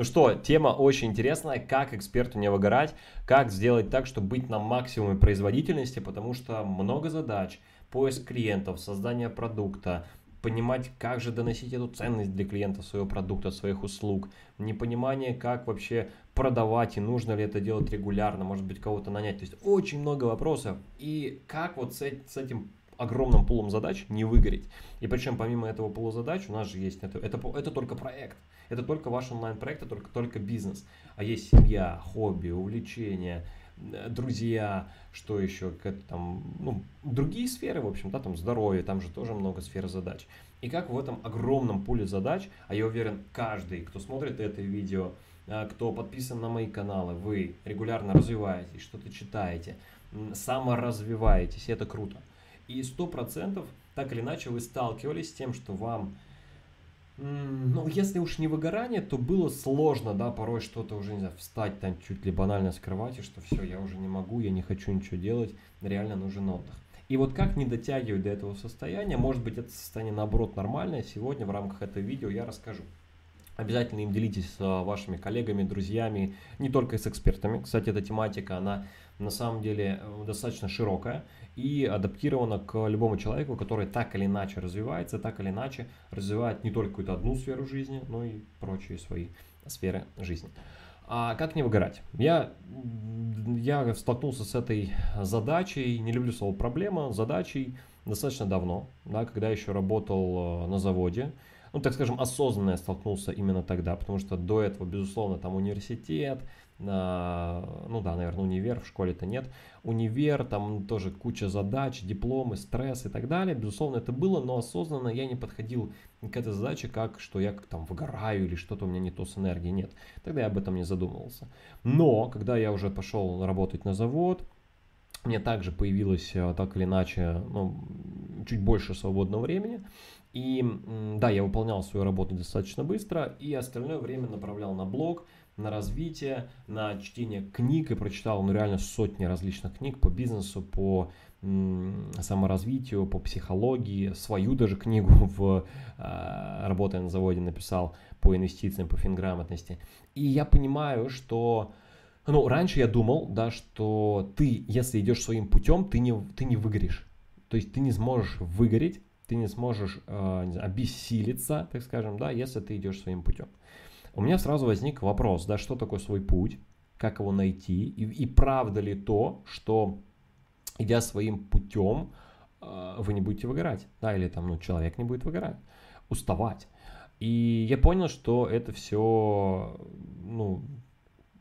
Ну что, тема очень интересная, как эксперту не выгорать, как сделать так, чтобы быть на максимуме производительности, потому что много задач, поиск клиентов, создание продукта, понимать, как же доносить эту ценность для клиента своего продукта, своих услуг, непонимание, как вообще продавать и нужно ли это делать регулярно, может быть, кого-то нанять. То есть очень много вопросов. И как вот с, с этим огромным пулом задач не выгореть. И причем помимо этого пула задач у нас же есть, это, это, это только проект, это только ваш онлайн-проект, это только, только бизнес. А есть семья, хобби, увлечения, э, друзья, что еще, как там, ну, другие сферы, в общем, да, там здоровье, там же тоже много сфер задач. И как в этом огромном пуле задач, а я уверен, каждый, кто смотрит это видео, э, кто подписан на мои каналы, вы регулярно развиваетесь, что-то читаете, саморазвиваетесь, это круто. И сто процентов, так или иначе, вы сталкивались с тем, что вам, ну, если уж не выгорание, то было сложно, да, порой что-то уже, не знаю, встать там чуть ли банально с кровати, что все, я уже не могу, я не хочу ничего делать, реально нужен отдых. И вот как не дотягивать до этого состояния, может быть, это состояние наоборот нормальное, сегодня в рамках этого видео я расскажу. Обязательно им делитесь с а, вашими коллегами, друзьями, не только с экспертами. Кстати, эта тематика, она на самом деле э, достаточно широкая и адаптирована к любому человеку, который так или иначе развивается, так или иначе развивает не только какую-то одну сферу жизни, но и прочие свои сферы жизни. А как не выгорать? Я, я столкнулся с этой задачей, не люблю слово проблема, задачей достаточно давно, да, когда еще работал э, на заводе ну, так скажем, осознанно я столкнулся именно тогда, потому что до этого, безусловно, там университет, ну да, наверное, универ, в школе-то нет, универ, там тоже куча задач, дипломы, стресс и так далее, безусловно, это было, но осознанно я не подходил к этой задаче как, что я там выгораю или что-то у меня не то с энергией, нет, тогда я об этом не задумывался. Но, когда я уже пошел работать на завод, мне также появилось а, так или иначе ну, чуть больше свободного времени, и да, я выполнял свою работу достаточно быстро, и остальное время направлял на блог, на развитие, на чтение книг, и прочитал ну, реально сотни различных книг по бизнесу, по саморазвитию, по психологии, свою даже книгу в э, работая на заводе написал по инвестициям, по финграмотности. И я понимаю, что ну, раньше я думал, да, что ты, если идешь своим путем, ты не, ты не выгоришь. То есть ты не сможешь выгореть, ты не сможешь э, не знаю, обессилиться, так скажем, да, если ты идешь своим путем. У меня сразу возник вопрос, да, что такое свой путь, как его найти, и, и правда ли то, что идя своим путем, э, вы не будете выгорать, да, или там, ну, человек не будет выгорать, уставать. И я понял, что это все, ну,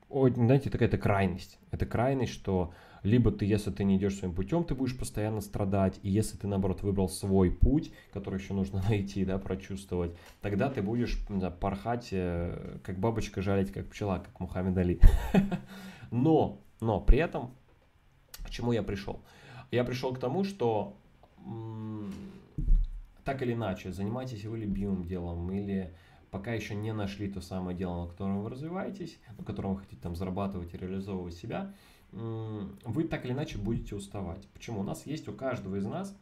знаете, такая-то крайность. Это крайность, что либо ты, если ты не идешь своим путем, ты будешь постоянно страдать, и если ты, наоборот, выбрал свой путь, который еще нужно найти, да, прочувствовать, тогда ты будешь да, порхать, э, как бабочка жалить, как пчела, как Мухаммед Али. Но, но при этом, к чему я пришел? Я пришел к тому, что так или иначе, занимайтесь вы любимым делом или пока еще не нашли то самое дело, на котором вы развиваетесь, на котором вы хотите там зарабатывать и реализовывать себя, вы так или иначе будете уставать. Почему? У нас есть у каждого из нас,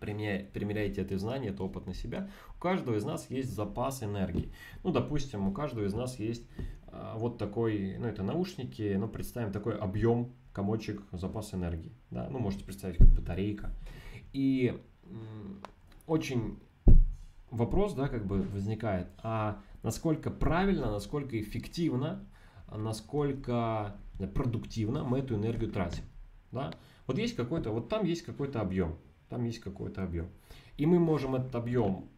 примеряйте это знание, это опыт на себя, у каждого из нас есть запас энергии. Ну, допустим, у каждого из нас есть а, вот такой, ну, это наушники, ну, представим такой объем, комочек, запас энергии. Да? Ну, можете представить, как батарейка. И очень вопрос, да, как бы возникает, а насколько правильно, насколько эффективно, насколько продуктивно мы эту энергию тратим. Да? Вот есть какой-то, вот там есть какой-то объем, там есть какой-то объем. И мы можем этот объем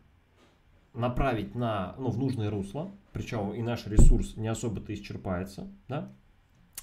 направить на, ну, в нужное русло, причем и наш ресурс не особо-то исчерпается, да?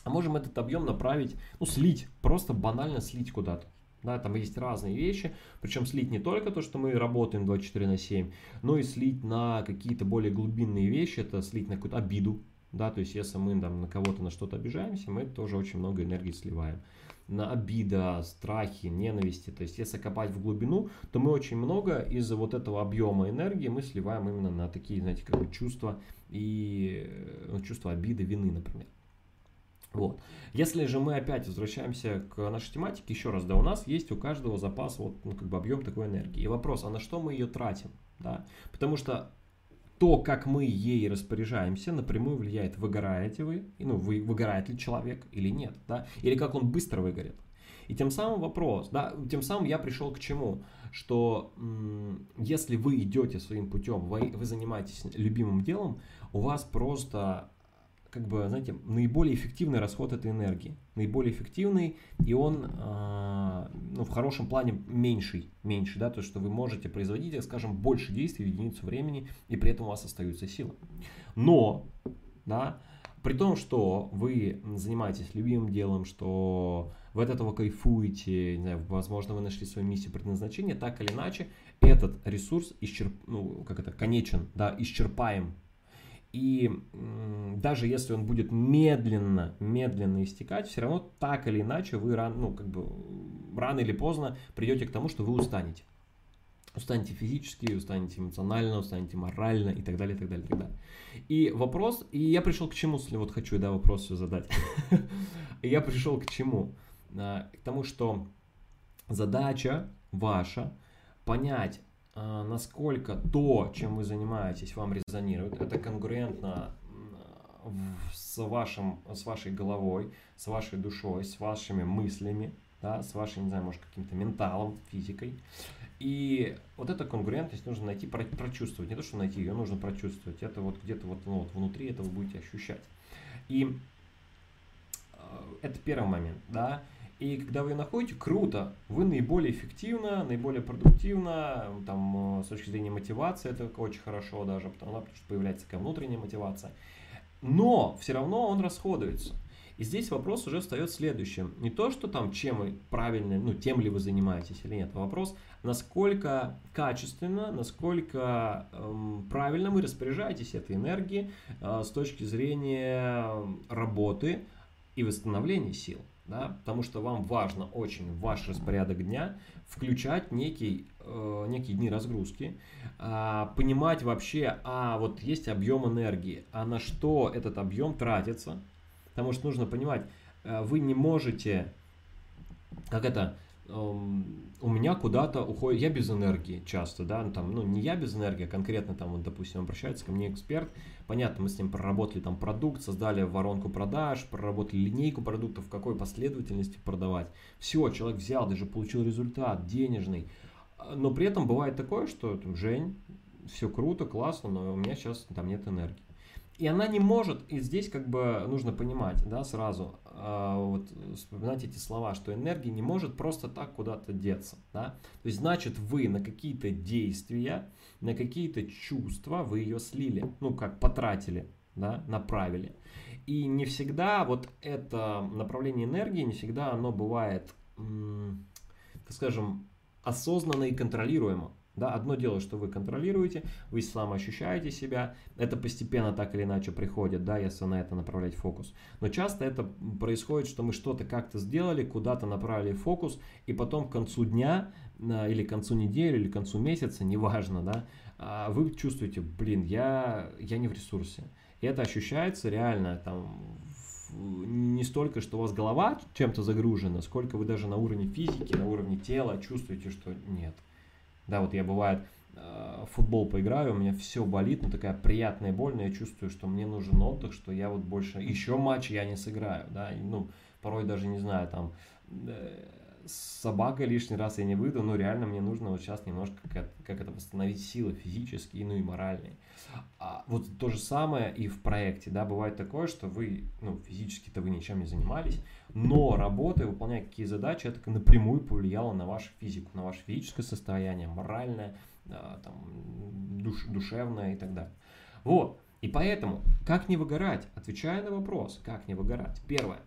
А можем этот объем направить, ну, слить, просто банально слить куда-то. Да, там есть разные вещи, причем слить не только то, что мы работаем 24 на 7, но и слить на какие-то более глубинные вещи, это слить на какую-то обиду, да, то есть если мы там на кого-то на что-то обижаемся, мы тоже очень много энергии сливаем. На обида, страхи, ненависти. То есть если копать в глубину, то мы очень много из-за вот этого объема энергии мы сливаем именно на такие, знаете, как бы чувства и ну, чувства обиды, вины, например. Вот. Если же мы опять возвращаемся к нашей тематике, еще раз, да, у нас есть у каждого запас, вот, ну, как бы объем такой энергии. И вопрос, а на что мы ее тратим? Да? Потому что то, как мы ей распоряжаемся, напрямую влияет, выгораете вы, ну, вы, выгорает ли человек или нет, да, или как он быстро выгорит. И тем самым вопрос, да, тем самым я пришел к чему, что м- если вы идете своим путем, вы, вы занимаетесь любимым делом, у вас просто как бы, знаете, наиболее эффективный расход этой энергии. Наиболее эффективный, и он э, ну, в хорошем плане меньший, меньше, да, то, что вы можете производить, скажем, больше действий в единицу времени, и при этом у вас остаются силы. Но, да, при том, что вы занимаетесь любимым делом, что вы от этого кайфуете, не знаю, возможно, вы нашли свою миссию предназначения, так или иначе, этот ресурс исчерп, ну, как это, конечен, да, исчерпаем и даже если он будет медленно, медленно истекать, все равно так или иначе вы рано, ну, как бы, рано или поздно придете к тому, что вы устанете. Устанете физически, устанете эмоционально, устанете морально и так далее, и так далее, и так далее. И вопрос, и я пришел к чему, если вот хочу, да, вопрос все задать. Я пришел к чему? А, к тому, что задача ваша понять, насколько то, чем вы занимаетесь, вам резонирует. Это конгруентно с, вашим, с вашей головой, с вашей душой, с вашими мыслями, да, с вашей, не знаю, может, каким-то менталом, физикой. И вот эту конгруентность нужно найти, прочувствовать. Не то, что найти, ее нужно прочувствовать. Это вот где-то вот, ну, вот внутри это вы будете ощущать. И э, это первый момент, да. И когда вы ее находите, круто, вы наиболее эффективно, наиболее продуктивно, там, э, с точки зрения мотивации это очень хорошо даже, потому, что появляется такая внутренняя мотивация. Но все равно он расходуется. И здесь вопрос уже встает следующим. Не то, что там, чем вы правильно, ну, тем ли вы занимаетесь или нет, а вопрос, насколько качественно, насколько эм, правильно вы распоряжаетесь этой энергией э, с точки зрения работы и восстановления сил да, потому что вам важно очень ваш распорядок дня включать некий, э, некие дни разгрузки, э, понимать вообще, а вот есть объем энергии, а на что этот объем тратится, потому что нужно понимать, э, вы не можете, как это, у меня куда-то уходит, я без энергии часто, да, ну, там, ну, не я без энергии, а конкретно там, вот, допустим, обращается ко мне эксперт, понятно, мы с ним проработали там продукт, создали воронку продаж, проработали линейку продуктов, в какой последовательности продавать, все, человек взял, даже получил результат денежный, но при этом бывает такое, что, там, Жень, все круто, классно, но у меня сейчас там нет энергии. И она не может, и здесь как бы нужно понимать, да, сразу, э, вот вспоминать эти слова, что энергия не может просто так куда-то деться, да. То есть, значит, вы на какие-то действия, на какие-то чувства вы ее слили, ну, как потратили, да, направили. И не всегда вот это направление энергии, не всегда оно бывает, так скажем, осознанно и контролируемо. Да, одно дело, что вы контролируете, вы сам ощущаете себя, это постепенно так или иначе приходит, да, если на это направлять фокус. Но часто это происходит, что мы что-то как-то сделали, куда-то направили фокус, и потом к концу дня а, или к концу недели, или к концу месяца, неважно, да, а, вы чувствуете, блин, я, я не в ресурсе. И это ощущается реально там не столько, что у вас голова чем-то загружена, сколько вы даже на уровне физики, на уровне тела чувствуете, что нет – да, вот я бывает э, футбол поиграю, у меня все болит, но такая приятная боль, но я чувствую, что мне нужен отдых, что я вот больше, еще матч я не сыграю, да, ну, порой даже не знаю, там, э, с собакой лишний раз я не выйду, но реально мне нужно вот сейчас немножко как, как это восстановить силы физические, ну и моральные. А вот то же самое и в проекте, да, бывает такое, что вы, ну, физически-то вы ничем не занимались, но работая, выполняя какие задачи, это напрямую повлияло на вашу физику, на ваше физическое состояние, моральное, там, душ, душевное и так далее. Вот. И поэтому, как не выгорать? Отвечая на вопрос, как не выгорать. Первое.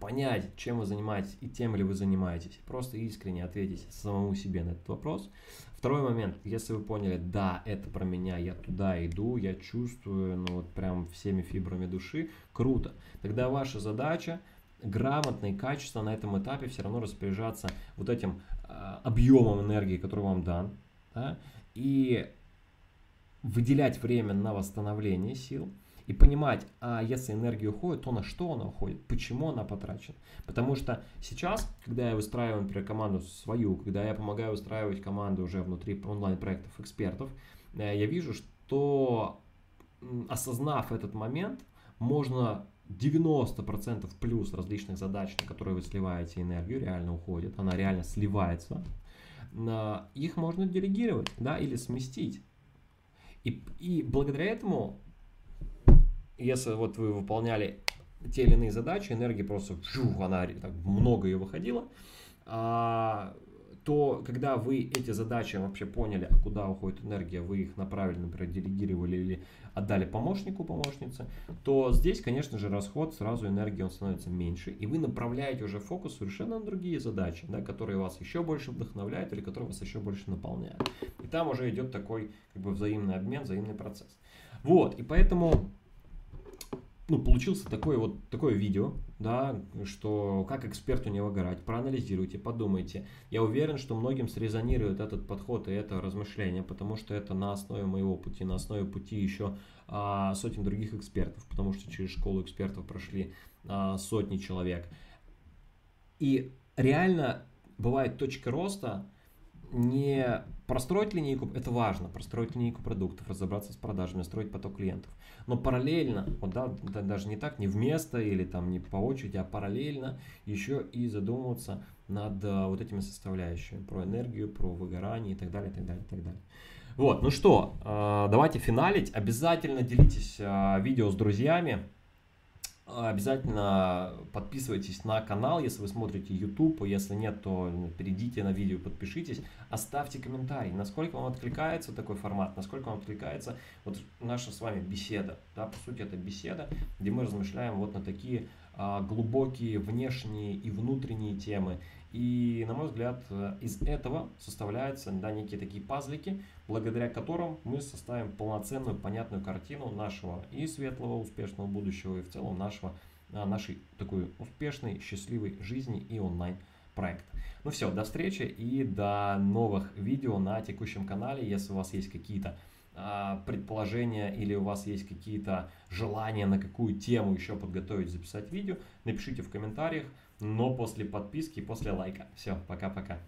Понять, чем вы занимаетесь и тем ли вы занимаетесь. Просто искренне ответить самому себе на этот вопрос. Второй момент. Если вы поняли, да, это про меня, я туда иду, я чувствую, ну вот прям всеми фибрами души, круто. Тогда ваша задача грамотно и качественно на этом этапе все равно распоряжаться вот этим э, объемом энергии, который вам дан, да, и выделять время на восстановление сил и понимать, а если энергия уходит, то на что она уходит, почему она потрачена. Потому что сейчас, когда я выстраиваю, например, команду свою, когда я помогаю устраивать команду уже внутри онлайн-проектов экспертов, э, я вижу, то осознав этот момент, можно 90% плюс различных задач, на которые вы сливаете энергию, реально уходит, она реально сливается, их можно делегировать, да, или сместить. И, и благодаря этому, если вот вы выполняли те или иные задачи, энергия просто, фью, она так много ее выходила, а, то когда вы эти задачи вообще поняли, а куда уходит энергия, вы их направили, например, делегировали или отдали помощнику, помощнице, то здесь, конечно же, расход сразу энергии он становится меньше, и вы направляете уже фокус совершенно на другие задачи, да, которые вас еще больше вдохновляют или которые вас еще больше наполняют. И там уже идет такой как бы взаимный обмен, взаимный процесс. Вот, и поэтому ну, получился такое вот такое видео, да, что как эксперту не выгорать, проанализируйте, подумайте. Я уверен, что многим срезонирует этот подход и это размышление, потому что это на основе моего пути, на основе пути еще а, сотен других экспертов, потому что через школу экспертов прошли а, сотни человек. И реально бывает точка роста, не простроить линейку, это важно, простроить линейку продуктов, разобраться с продажами, строить поток клиентов. Но параллельно, вот да, даже не так, не вместо или там не по очереди, а параллельно еще и задумываться над а, вот этими составляющими, про энергию, про выгорание и так далее, и так далее, и так далее. Вот, ну что, а, давайте финалить. Обязательно делитесь а, видео с друзьями. Обязательно подписывайтесь на канал, если вы смотрите YouTube, если нет, то перейдите на видео, подпишитесь, оставьте комментарий, насколько вам откликается такой формат, насколько вам откликается вот наша с вами беседа, да, по сути это беседа, где мы размышляем вот на такие а, глубокие внешние и внутренние темы, и, на мой взгляд, из этого составляются да, некие такие пазлики, благодаря которым мы составим полноценную, понятную картину нашего и светлого, успешного будущего, и в целом нашего, а, нашей такой успешной, счастливой жизни и онлайн проекта. Ну все, до встречи и до новых видео на текущем канале. Если у вас есть какие-то а, предположения или у вас есть какие-то желания на какую тему еще подготовить, записать видео, напишите в комментариях но после подписки и после лайка. Все, пока-пока.